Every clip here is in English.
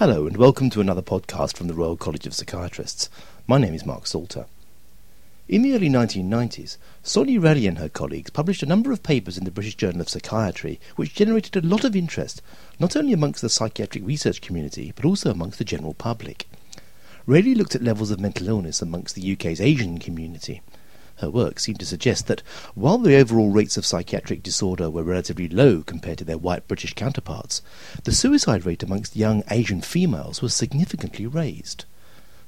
Hello, and welcome to another podcast from the Royal College of Psychiatrists. My name is Mark Salter. In the early 1990s, Sonia Raleigh and her colleagues published a number of papers in the British Journal of Psychiatry which generated a lot of interest, not only amongst the psychiatric research community, but also amongst the general public. Raleigh looked at levels of mental illness amongst the UK's Asian community. Her work seemed to suggest that while the overall rates of psychiatric disorder were relatively low compared to their white British counterparts, the suicide rate amongst young Asian females was significantly raised.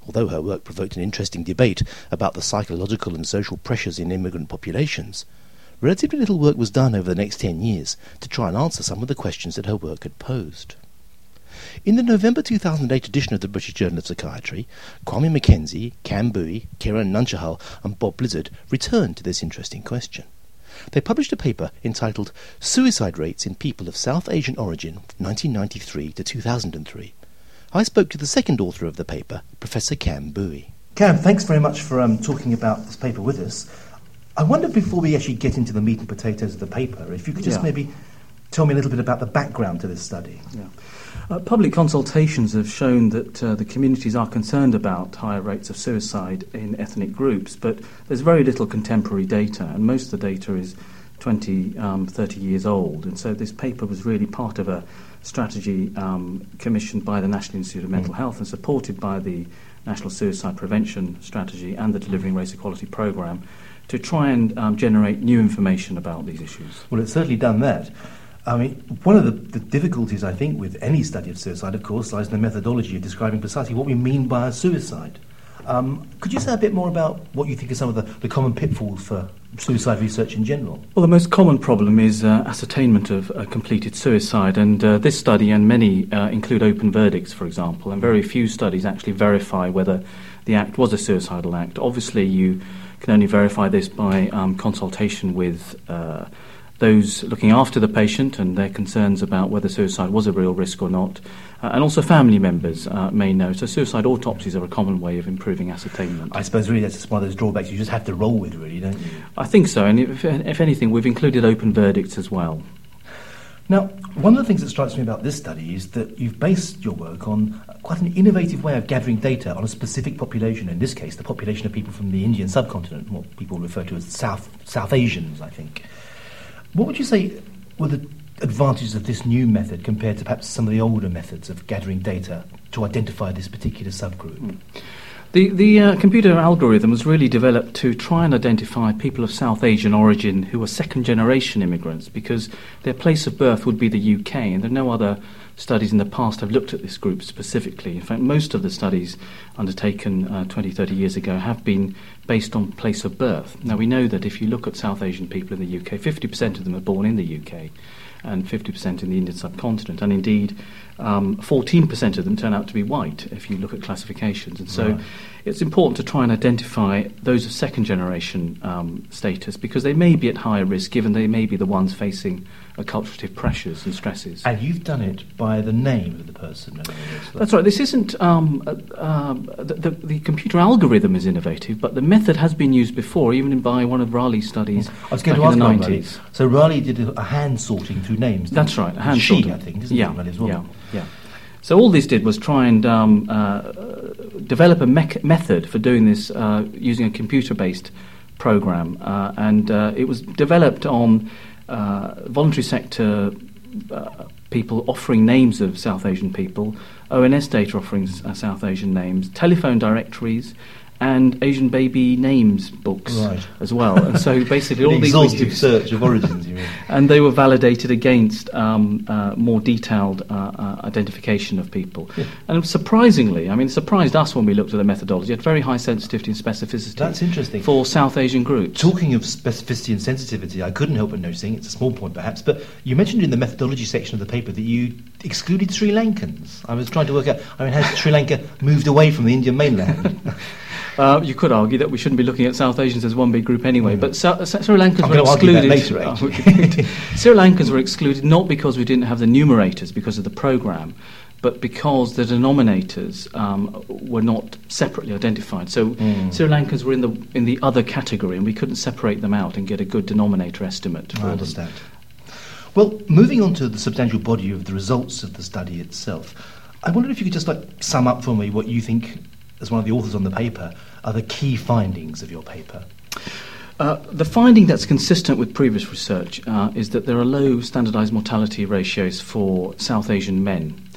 Although her work provoked an interesting debate about the psychological and social pressures in immigrant populations, relatively little work was done over the next ten years to try and answer some of the questions that her work had posed. In the November 2008 edition of the British Journal of Psychiatry, Kwame McKenzie, Kam Bhui, Kiran Nanchahal, and Bob Blizard returned to this interesting question. They published a paper entitled Suicide Rates in People of South Asian Origin 1993 to 2003. I spoke to the second author of the paper, Professor Kam Bhui. Kam, thanks very much for um, talking about this paper with us. I wonder before we actually get into the meat and potatoes of the paper, if you could just yeah. maybe tell me a little bit about the background to this study. Yeah. Uh, public consultations have shown that uh, the communities are concerned about higher rates of suicide in ethnic groups, but there's very little contemporary data, and most of the data is 20, um, 30 years old. And so this paper was really part of a strategy um, commissioned by the National Institute of Mental mm. Health and supported by the National Suicide Prevention Strategy and the Delivering Race Equality Programme to try and um, generate new information about these issues. Well, it's certainly done that. I mean, one of the, the, difficulties, I think, with any study of suicide, of course, lies in the methodology of describing precisely what we mean by a suicide. Um, could you say a bit more about what you think are some of the, the, common pitfalls for suicide research in general? Well, the most common problem is uh, ascertainment of a completed suicide, and uh, this study and many uh, include open verdicts, for example, and very few studies actually verify whether the act was a suicidal act. Obviously, you can only verify this by um, consultation with uh, those looking after the patient and their concerns about whether suicide was a real risk or not. Uh, and also family members uh, may know. So suicide autopsies are a common way of improving ascertainment. I suppose really that's one of those drawbacks you just have to roll with, really, don't you? I think so. And if, if anything, we've included open verdicts as well. Now, one of the things that strikes me about this study is that you've based your work on quite an innovative way of gathering data on a specific population, in this case, the population of people from the Indian subcontinent, what people refer to as South, South Asians, I think. What would you say were the advantages of this new method compared to perhaps some of the older methods of gathering data to identify this particular subgroup? Mm. The, the uh, computer algorithm was really developed to try and identify people of South Asian origin who are second generation immigrants because their place of birth would be the UK, and there are no other studies in the past have looked at this group specifically. In fact, most of the studies undertaken uh, 20, 30 years ago have been based on place of birth. Now, we know that if you look at South Asian people in the UK, 50% of them are born in the UK and 50% in the Indian subcontinent. And indeed, um, 14% of them turn out to be white if you look at classifications. And so right. it's important to try and identify those of second generation um, status because they may be at higher risk given they may be the ones facing acculturative pressures and stresses. And you've done it by the name of the person. That's right. This isn't um, uh, uh, the, the, the, computer algorithm is innovative, but the method has been used before, even by one of Raleigh's studies. I was going to ask in the 90s. So Raleigh did a hand sorting through names. That's right. A hand she, sorting. I think, isn't yeah, it? Well? Yeah. So all this did was try and um, uh, develop a me- method for doing this uh, using a computer-based program, uh, and uh, it was developed on uh, voluntary sector uh, people offering names of South Asian people, ONS data offering South Asian names, telephone directories, and Asian baby names books right. as well. And so basically, all these exhaustive search of origins. You mean? and they were validated against um, uh, more detailed uh, uh, identification of people. Yeah. And surprisingly, I mean, it surprised us when we looked at the methodology. It had very high sensitivity and specificity. That's interesting for South Asian groups. Talking of specificity and sensitivity, I couldn't help but noticing it's a small point perhaps, but you mentioned in the methodology section of the paper that you excluded Sri Lankans. I was trying to work out. I mean, has Sri Lanka moved away from the Indian mainland? Uh, you could argue that we shouldn't be looking at South Asians as one big group anyway, mm. but Sa- Sa- Sri Lankans were excluded. Later, oh, Sri Lankans were excluded not because we didn't have the numerators because of the program, but because the denominators um, were not separately identified. So mm. Sri Lankans were in the in the other category, and we couldn't separate them out and get a good denominator estimate. I understand. Them. Well, moving on to the substantial body of the results of the study itself. I wondered if you could just like sum up for me what you think, as one of the authors on the paper, are the key findings of your paper. Uh, the finding that's consistent with previous research uh, is that there are low standardized mortality ratios for South Asian men.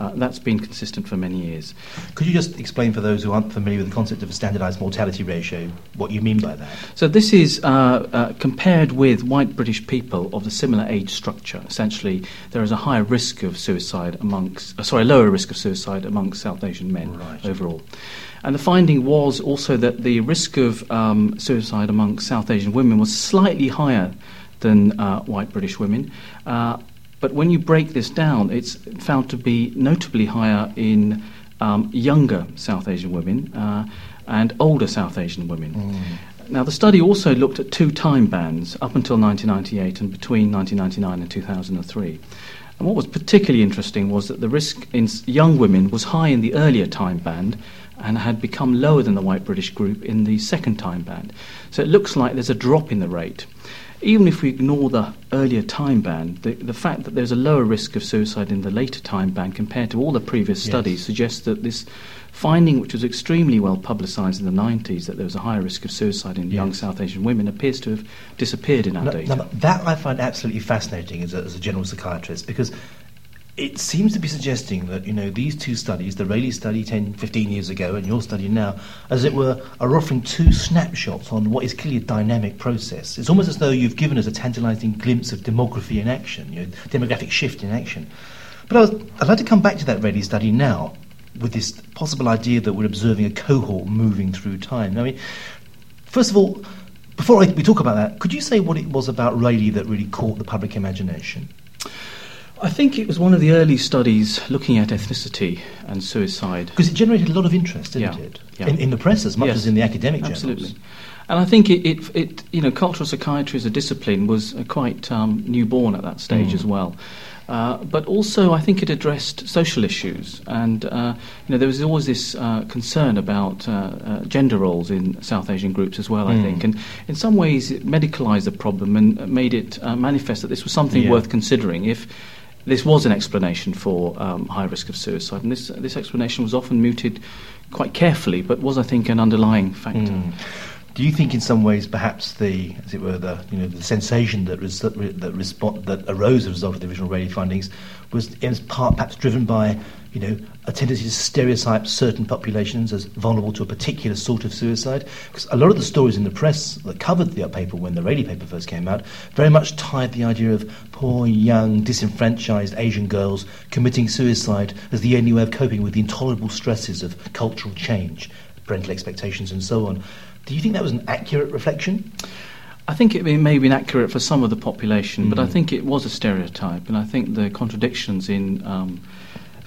Uh, that's been consistent for many years. Could you just explain for those who aren't familiar with the concept of a standardized mortality ratio what you mean by that? So, this is uh, uh, compared with white British people of the similar age structure. Essentially, there is a higher risk of suicide amongst, uh, sorry, lower risk of suicide amongst South Asian men right. overall. And the finding was also that the risk of um, suicide among South Asian women was slightly higher than uh, white British women. Uh, but when you break this down, it's found to be notably higher in um, younger South Asian women uh, and older South Asian women. Mm. Now, the study also looked at two time bands up until 1998 and between 1999 and 2003. And what was particularly interesting was that the risk in young women was high in the earlier time band and had become lower than the white British group in the second time band. So it looks like there's a drop in the rate. Even if we ignore the earlier time band, the, the fact that there's a lower risk of suicide in the later time band compared to all the previous studies yes. suggests that this finding, which was extremely well publicised in the 90s, that there was a higher risk of suicide in yes. young South Asian women, appears to have disappeared in our no, data. No, that I find absolutely fascinating as a, as a general psychiatrist because it seems to be suggesting that you know these two studies, the Raleigh study 10, 15 years ago, and your study now, as it were, are offering two snapshots on what is clearly a dynamic process. It's almost as though you've given us a tantalising glimpse of demography in action, you know, demographic shift in action. But I I'd like to come back to that Raleigh study now, with this possible idea that we're observing a cohort moving through time. I mean, first of all, before we talk about that, could you say what it was about Raleigh that really caught the public imagination? I think it was one of the early studies looking at ethnicity and suicide. Because it generated a lot of interest, didn't yeah. it? Yeah. In, in, the press as much yes. as in the academic Absolutely. journals. And I think it, it, it, you know, cultural psychiatry as a discipline was uh, quite um, newborn at that stage mm. as well. Uh, but also, I think it addressed social issues, and uh, you know there was always this uh, concern about uh, uh, gender roles in South Asian groups as well. Mm. I think, and in some ways, it medicalised the problem and made it manifest that this was something yeah. worth considering. If this was an explanation for um, high risk of suicide, and this this explanation was often mooted quite carefully, but was, I think, an underlying factor. Mm. Do you think, in some ways, perhaps the, as it were, the you know the sensation that res- that, that, respo- that arose as a result of the original Raleigh findings was in part perhaps driven by you know, a tendency to stereotype certain populations as vulnerable to a particular sort of suicide. Because a lot of the stories in the press that covered the paper when the Raleigh paper first came out very much tied the idea of poor, young, disenfranchised Asian girls committing suicide as the only way of coping with the intolerable stresses of cultural change, parental expectations, and so on. Do you think that was an accurate reflection? I think it may have been accurate for some of the population, mm. but I mm. think it was a stereotype, and I think the contradictions in um,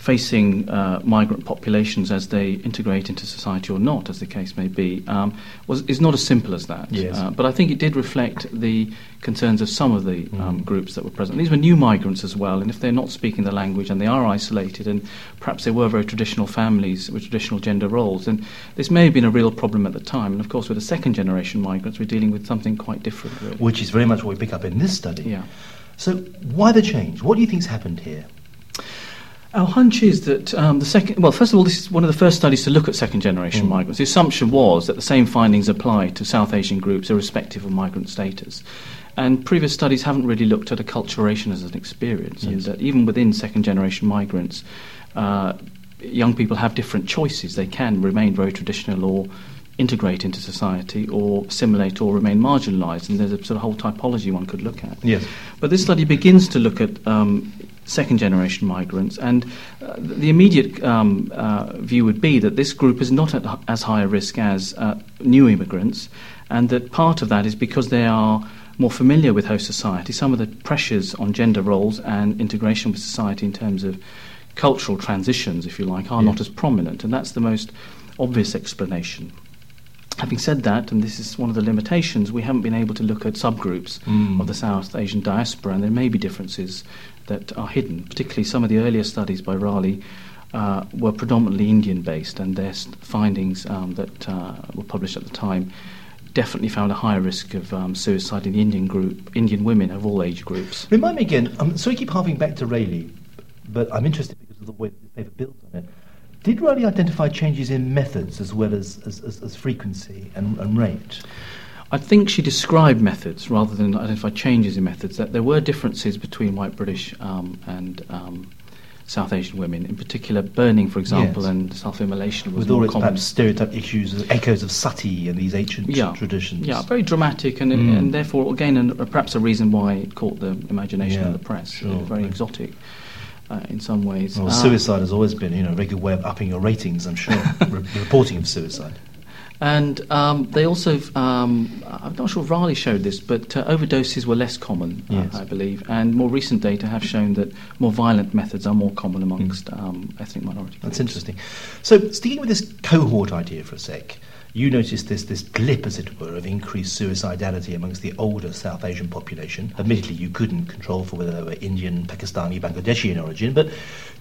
facing uh, migrant populations as they integrate into society or not, as the case may be, um, was is not as simple as that. Yes. Uh, but I think it did reflect the concerns of some of the um, mm. groups that were present. These were new migrants as well, and if they're not speaking the language and they are isolated, and perhaps they were very traditional families with traditional gender roles, then this may have been a real problem at the time. And of course, with the second generation migrants, we're dealing with something quite different. Really. Which is very much what we pick up in this study. Yeah. So, why the change? What do you think's happened here? Our hunch is that um, the second, well, first of all, this is one of the first studies to look at second generation mm. migrants. The assumption was that the same findings apply to South Asian groups irrespective of migrant status. And previous studies haven't really looked at acculturation as an experience. Yes. And uh, even within second generation migrants, uh, young people have different choices. They can remain very traditional or integrate into society or assimilate or remain marginalised. And there's a sort of whole typology one could look at. Yes. But this study begins to look at um, second generation migrants. And uh, the immediate um, uh, view would be that this group is not at as high a risk as uh, new immigrants, and that part of that is because they are more familiar with host society. Some of the pressures on gender roles and integration with society in terms of cultural transitions, if you like, are yeah. not as prominent, and that's the most obvious explanation. Having said that, and this is one of the limitations, we haven't been able to look at subgroups mm. of the South Asian diaspora, and there may be differences that are hidden. Particularly, some of the earlier studies by Raleigh uh, were predominantly Indian based, and their findings um, that uh, were published at the time definitely found a higher risk of um, suicide in the Indian group, Indian women of all age groups. Remind me again, I'm I keep harping back to Raleigh, but I'm interested because of the way the paper builds on it. Did Riley identify changes in methods as well as, as, as, as frequency and, and rate? I think she described methods rather than identify changes in methods. That there were differences between white British um, and um, South Asian women, in particular burning, for example, Yes. and self-immolation was With all its common. perhaps stereotype issues, echoes of sati and these ancient Yeah. traditions. Yeah, very dramatic, and, Mm. and therefore, again, and perhaps a reason why it caught the imagination Yeah, of the press. sure. Very Right. exotic uh, in some ways. Well, Uh, suicide has always been, you know, a regular way of upping your ratings, I'm sure. Re- reporting of suicide. And um, they also, um, I'm not sure Raleigh showed this, but uh, overdoses were less common, uh, Yes. I believe. And more recent data have shown that more violent methods are more common amongst um, ethnic minority That's groups. interesting. So, sticking with this cohort idea for a sec, you noticed this, this blip, as it were, of increased suicidality amongst the older South Asian population. Admittedly, you couldn't control for whether they were Indian, Pakistani, Bangladeshi in origin, but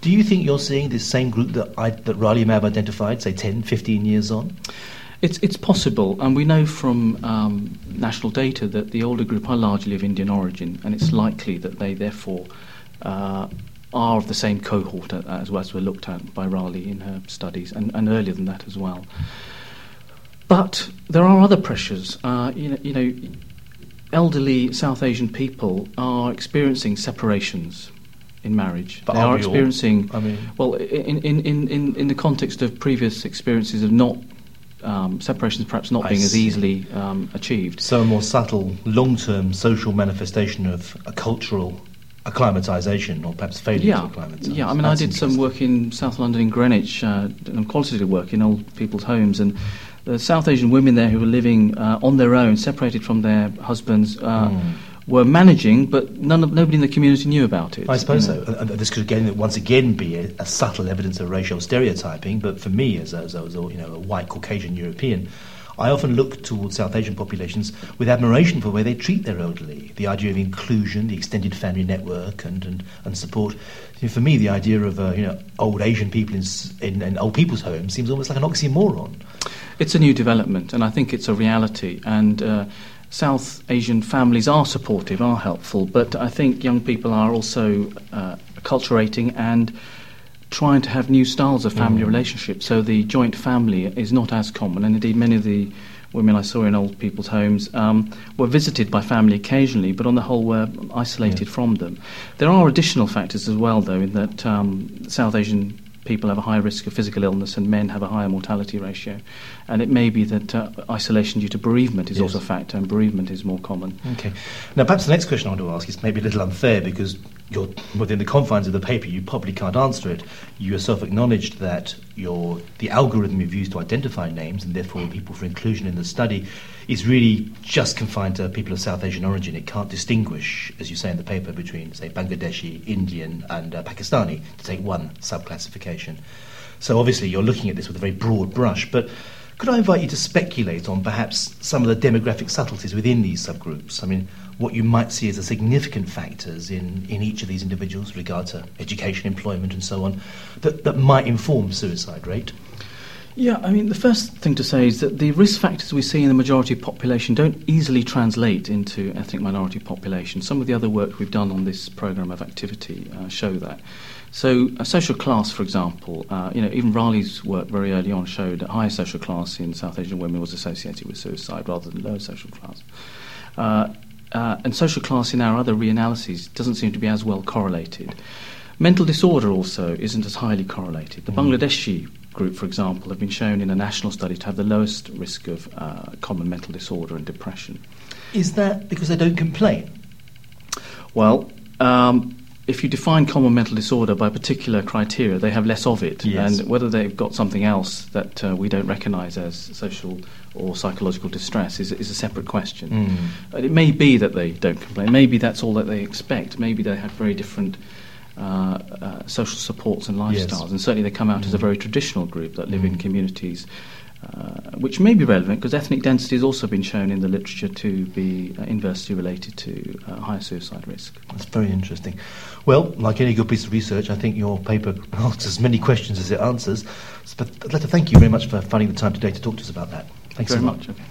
do you think you're seeing this same group that, I, that Riley may have identified, say 10, 15 years on? It's, it's possible, and we know from um, national data that the older group are largely of Indian origin, and it's likely that they therefore uh, are of the same cohort as, as were looked at by Raleigh in her studies, and, and earlier than that as well. But there are other pressures. Uh, you, know, you know, elderly South Asian people are experiencing separations in marriage. But they are are we all? experiencing I mean, well, in, in, in, in the context of previous experiences of not um, separations perhaps not I being as easily um, achieved. so a more subtle, long-term social manifestation of a cultural acclimatisation, or perhaps failure Yeah, to acclimatise. yeah. I mean, That's I did some work in South London, in Greenwich, uh, qualitative work in old people's homes, and the South Asian women there who were living uh, on their own, separated from their husbands, uh, Mm. Were managing, but none of, nobody in the community knew about it. I suppose you know. so. And this could again, once again be a, a subtle evidence of racial stereotyping. But for me, as a, as a, as a you know a white Caucasian European, I often look towards South Asian populations with admiration for the way they treat their elderly. The idea of inclusion, the extended family network, and and, and support. You know, for me, the idea of uh, you know old Asian people in, in, in old people's homes seems almost like an oxymoron. It's a new development, and I think it's a reality. And uh, South Asian families are supportive, are helpful, but I think young people are also uh, acculturating and trying to have new styles of family Mm. relationships. So the joint family is not as common, and indeed many of the women I saw in old people's homes um, were visited by family occasionally, but on the whole were isolated from them. There are additional factors as well, though, in that um, South Asian people have a higher risk of physical illness and men have a higher mortality ratio. And it may be that uh, isolation due to bereavement is Yes. also a factor, and bereavement is more common. Okay. Now, perhaps the next question I want to ask is maybe a little unfair because you're within the confines of the paper. You probably can't answer it. You yourself acknowledged that your the algorithm you've used to identify names and therefore people for inclusion in the study is really just confined to people of South Asian origin. It can't distinguish, as you say in the paper, between say Bangladeshi, Indian, and uh, Pakistani to take one subclassification. So obviously you're looking at this with a very broad brush, but could I invite you to speculate on perhaps some of the demographic subtleties within these subgroups? I mean, what you might see as the significant factors in, in each of these individuals regard to education, employment, and so on, that, that might inform suicide rate? Yeah, I mean, the first thing to say is that the risk factors we see in the majority population don't easily translate into ethnic minority population. Some of the other work we've done on this programme of activity uh, show that. So, a social class, for example, uh, you know, even Raleigh's work very early on showed that higher social class in South Asian women was associated with suicide rather than lower social class. Uh, uh, and social class in our other reanalyses doesn't seem to be as well correlated. Mental disorder also isn't as highly correlated. The Mm. Bangladeshi group, for example, have been shown in a national study to have the lowest risk of uh, common mental disorder and depression. Is that because they don't complain? Well, um, if you define common mental disorder by particular criteria, they have less of it. Yes. And whether they've got something else that uh, we don't recognise as social or psychological distress is, is a separate question. Mm. But it may be that they don't complain. Maybe that's all that they expect. Maybe they have very different uh, uh, social supports and Yes. lifestyles. And certainly they come out as a Mm. very traditional group that live in Mm. communities. Uh, which may be relevant because ethnic density has also been shown in the literature to be uh, inversely related to uh, higher suicide risk. That's very interesting. Well, like any good piece of research, I think your paper asks as many questions as it answers. But I'd like to thank you very much for finding the time today to talk to us about that. Thanks very so much. much. Okay.